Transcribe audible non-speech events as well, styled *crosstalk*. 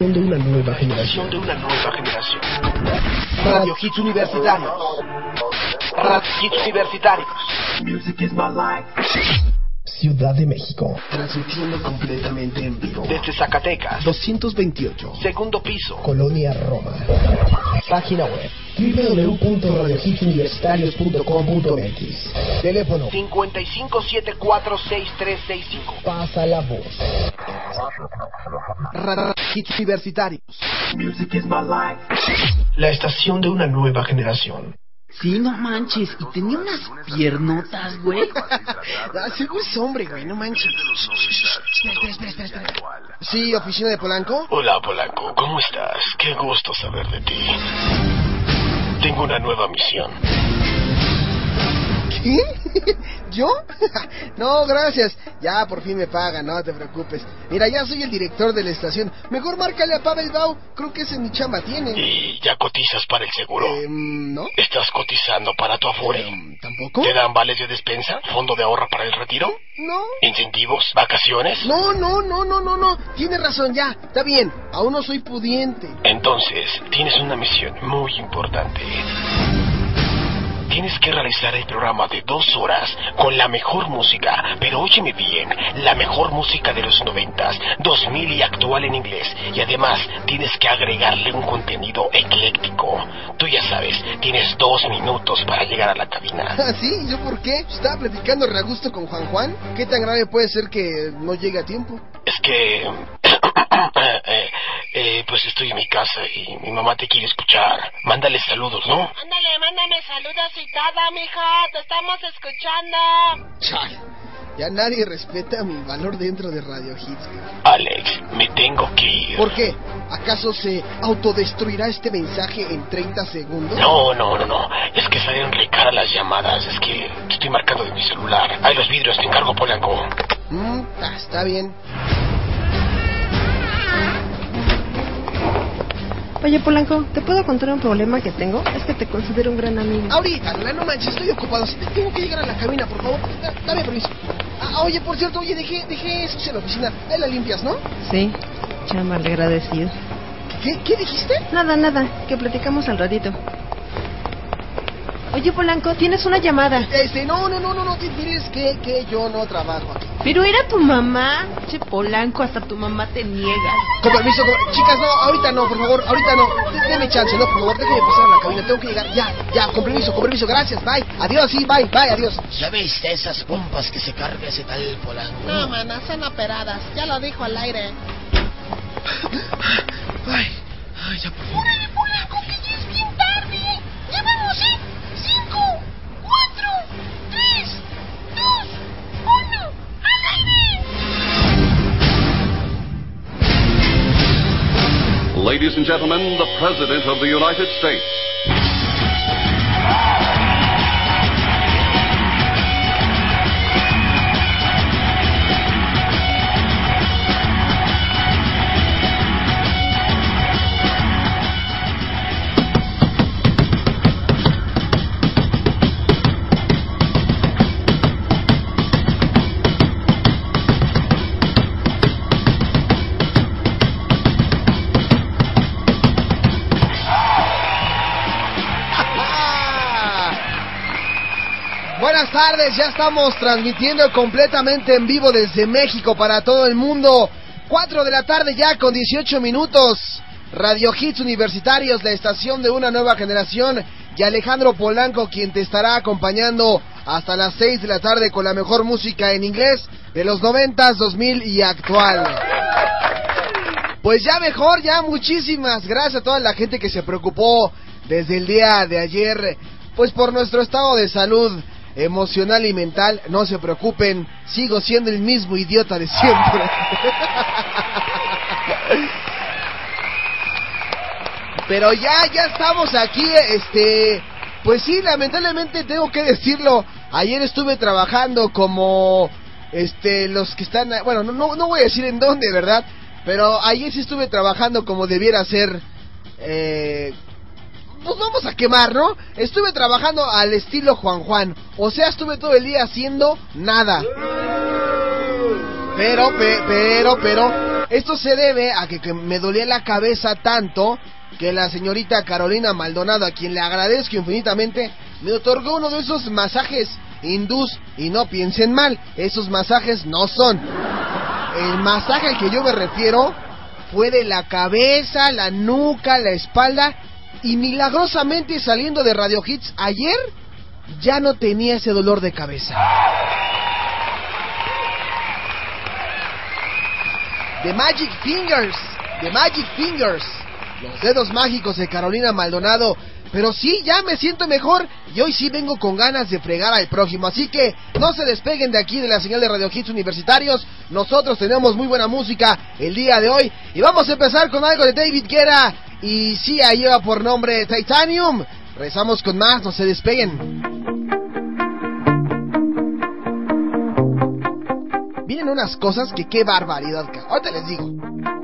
de una nueva generación. de una nueva generación. Radio Hits Universitarios. Radio Hits Universitarios. Music is my life. Ciudad de México. Transmitiendo completamente en vivo. Desde Zacatecas. 228. Segundo piso. Colonia Roma. Página web www.radiohitsuniversitarios.com.mx Teléfono 55746365. Pasa la voz. Hits Universitarios. Music is my life. La estación de una nueva generación. Sí, no manches. Y tenía unas piernotas, güey. *laughs* Ah, seguro es hombre, güey, no manches. Espera, espera, espera, espera. Sí, oficina de Polanco. Hola, Polanco. ¿Cómo estás? Qué gusto saber de ti. Tengo una nueva misión. ¿Qué? *laughs* ¿Yo? *laughs* no, gracias. Ya por fin me pagan, no te preocupes. Mira, ya soy el director de la estación. Mejor márcale a Pavel Bau. Creo que ese ni chamba tiene. ¿Y ya cotizas para el seguro? Em, ¿No? ¿Estás cotizando para tu afore? Em, ¿Tampoco? ¿Te dan vales de despensa? ¿Fondo de ahorro para el retiro? No. ¿Incentivos? ¿Vacaciones? No, no, no, no, no, no. Tienes razón, ya. Está bien. Aún no soy pudiente. Entonces, tienes una misión muy importante. Tienes que realizar el programa de dos horas con la mejor música, pero óyeme bien, la mejor música de los noventas, 2000 y actual en inglés. Y además tienes que agregarle un contenido ecléctico. Tú ya sabes, tienes dos minutos para llegar a la cabina. ¿Ah, sí? ¿Yo por qué? Estaba platicando re a gusto con Juan Juan. ¿Qué tan grave puede ser que no llegue a tiempo? Es que... *coughs* eh, eh, pues estoy en mi casa y mi mamá te quiere escuchar. Mándale saludos, ¿no? Ándale, mándame saludos y todo, mija. Te estamos escuchando. Chale. Ya nadie respeta mi valor dentro de Radio Hits. güey. Alex, me tengo que ir. ¿Por qué? ¿Acaso se autodestruirá este mensaje en 30 segundos? No, no, no, no. Es que salen re caras las llamadas. Es que estoy marcando de mi celular. Ahí los vidrios, te encargo, Polanco. Mm, ah, está bien. Oye, Polanco, ¿te puedo contar un problema que tengo? Es que te considero un gran amigo. Ahorita, no manches, estoy ocupado. Tengo que llegar a la cabina, por favor, da- dame permiso. Ah, oye, por cierto, oye, dejé, dejé eso en la oficina. Ahí la limpias, ¿no? Sí, chama, le agradecido. ¿Qué, ¿Qué dijiste? Nada, nada, que platicamos al ratito. Oye, Polanco, tienes una llamada. Este, no, no, no, no, no, tienes que, que yo no trabajo aquí. Pero era tu mamá. Che, Polanco, hasta tu mamá te niega. Con permiso, con- chicas, no, ahorita no, por favor, ahorita no. Deme chance, no, por favor, déjeme pasar a la cabina, tengo que llegar. Ya, ya, con permiso, con permiso, gracias, bye. Adiós, sí, bye, bye, adiós. ¿Ya viste esas pompas que se carga ese tal Polanco? No, mana, son operadas. Ya lo dijo al aire. Ay, ay, ya por favor. Ladies and gentlemen, the President of the United States. Buenas tardes, ya estamos transmitiendo completamente en vivo desde México para todo el mundo. 4 de la tarde ya con 18 minutos. Radio Hits Universitarios, la estación de una nueva generación. Y Alejandro Polanco, quien te estará acompañando hasta las 6 de la tarde con la mejor música en inglés de los 90, 2000 y actual. Pues ya mejor, ya muchísimas gracias a toda la gente que se preocupó desde el día de ayer, pues por nuestro estado de salud emocional y mental. No se preocupen, sigo siendo el mismo idiota de siempre. *laughs* Pero ya, ya estamos aquí, este, pues sí, lamentablemente tengo que decirlo. Ayer estuve trabajando como, este, los que están, bueno, no, no, no voy a decir en dónde, ¿verdad? Pero ayer sí estuve trabajando como debiera ser, eh, pues vamos a quemar, ¿no? Estuve trabajando al estilo Juan Juan. O sea, estuve todo el día haciendo nada. Pero, pe- pero, pero, Esto se debe a que, que me dolía la cabeza tanto que la señorita Carolina Maldonado, a quien le agradezco infinitamente, me otorgó uno de esos masajes hindús y no piensen mal, esos masajes no son. El masaje al que yo me refiero fue de la cabeza, la nuca, la espalda y milagrosamente saliendo de Radio Hits ayer ya no tenía ese dolor de cabeza. The Magic Fingers, The Magic Fingers, los dedos mágicos de Carolina Maldonado. Pero sí, ya me siento mejor y hoy sí vengo con ganas de fregar al prójimo. Así que no se despeguen de aquí de la señal de Radio Hits Universitarios. Nosotros tenemos muy buena música el día de hoy. Y vamos a empezar con algo de David Guerra. Y sí, ahí lleva por nombre Titanium. Rezamos con más, no se despeguen. Vienen unas cosas que qué barbaridad. Ahorita les digo.